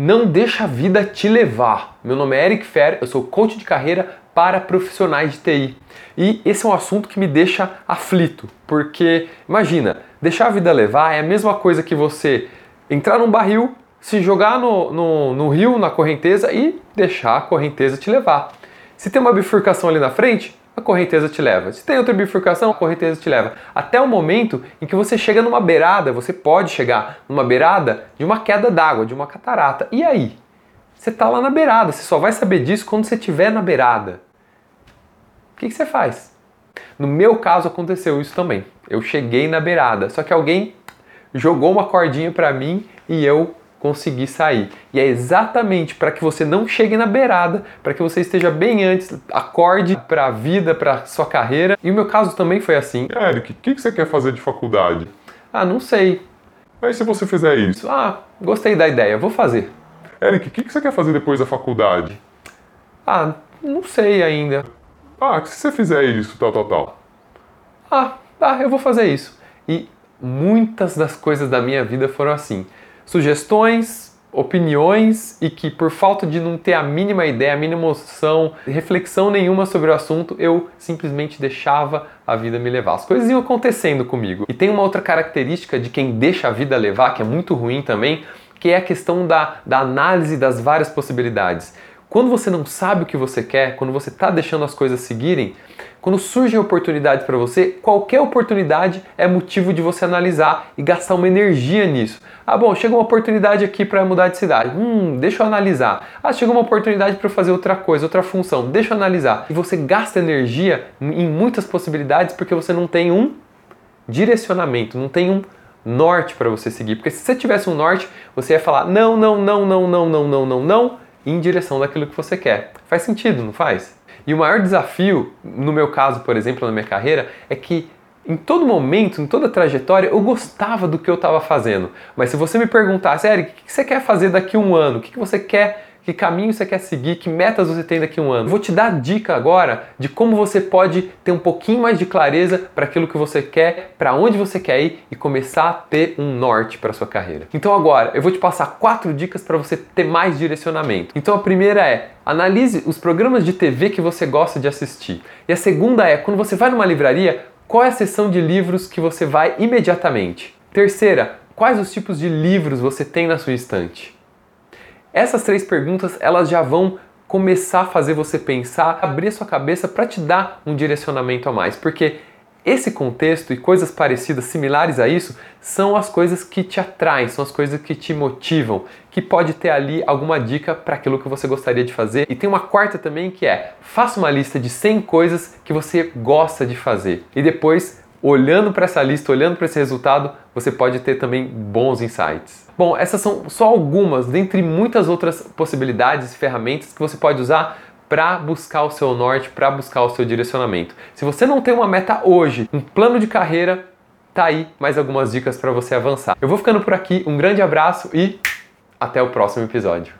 Não deixa a vida te levar. Meu nome é Eric Fer, eu sou coach de carreira para profissionais de TI. E esse é um assunto que me deixa aflito, porque imagina, deixar a vida levar é a mesma coisa que você entrar num barril, se jogar no, no, no rio, na correnteza e deixar a correnteza te levar. Se tem uma bifurcação ali na frente, a correnteza te leva. Se tem outra bifurcação, a correnteza te leva. Até o momento em que você chega numa beirada, você pode chegar numa beirada de uma queda d'água, de uma catarata. E aí? Você está lá na beirada, você só vai saber disso quando você estiver na beirada. O que, que você faz? No meu caso aconteceu isso também. Eu cheguei na beirada, só que alguém jogou uma cordinha para mim e eu consegui sair. E é exatamente para que você não chegue na beirada, para que você esteja bem antes, acorde para a vida, para sua carreira. E o meu caso também foi assim. Eric, o que, que você quer fazer de faculdade? Ah, não sei. Mas se você fizer isso? Ah, gostei da ideia, vou fazer. Eric, o que, que você quer fazer depois da faculdade? Ah, não sei ainda. Ah, se você fizer isso, tal, tal, tal. Ah, tá, eu vou fazer isso. E muitas das coisas da minha vida foram assim. Sugestões, opiniões e que por falta de não ter a mínima ideia, a mínima noção, reflexão nenhuma sobre o assunto, eu simplesmente deixava a vida me levar. As coisas iam acontecendo comigo. E tem uma outra característica de quem deixa a vida levar, que é muito ruim também, que é a questão da, da análise das várias possibilidades. Quando você não sabe o que você quer, quando você está deixando as coisas seguirem, quando surgem oportunidades para você, qualquer oportunidade é motivo de você analisar e gastar uma energia nisso. Ah, bom, chega uma oportunidade aqui para mudar de cidade. Hum, deixa eu analisar. Ah, chegou uma oportunidade para fazer outra coisa, outra função. Deixa eu analisar. E você gasta energia em muitas possibilidades porque você não tem um direcionamento, não tem um norte para você seguir. Porque se você tivesse um norte, você ia falar não, não, não, não, não, não, não, não, não, em direção daquilo que você quer. Faz sentido, não faz? E o maior desafio, no meu caso, por exemplo, na minha carreira, é que em todo momento, em toda trajetória, eu gostava do que eu estava fazendo. Mas se você me perguntasse, Eric, o que você quer fazer daqui a um ano? O que você quer que caminho você quer seguir, que metas você tem daqui a um ano. Vou te dar dica agora de como você pode ter um pouquinho mais de clareza para aquilo que você quer, para onde você quer ir e começar a ter um norte para sua carreira. Então agora eu vou te passar quatro dicas para você ter mais direcionamento. Então a primeira é analise os programas de TV que você gosta de assistir. E a segunda é quando você vai numa livraria, qual é a seção de livros que você vai imediatamente? Terceira, quais os tipos de livros você tem na sua estante? Essas três perguntas elas já vão começar a fazer você pensar, abrir sua cabeça para te dar um direcionamento a mais, porque esse contexto e coisas parecidas, similares a isso, são as coisas que te atraem, são as coisas que te motivam, que pode ter ali alguma dica para aquilo que você gostaria de fazer. E tem uma quarta também que é: faça uma lista de 100 coisas que você gosta de fazer e depois olhando para essa lista, olhando para esse resultado, você pode ter também bons insights. Bom, essas são só algumas dentre muitas outras possibilidades e ferramentas que você pode usar para buscar o seu norte, para buscar o seu direcionamento. Se você não tem uma meta hoje, um plano de carreira, tá aí mais algumas dicas para você avançar. Eu vou ficando por aqui, um grande abraço e até o próximo episódio.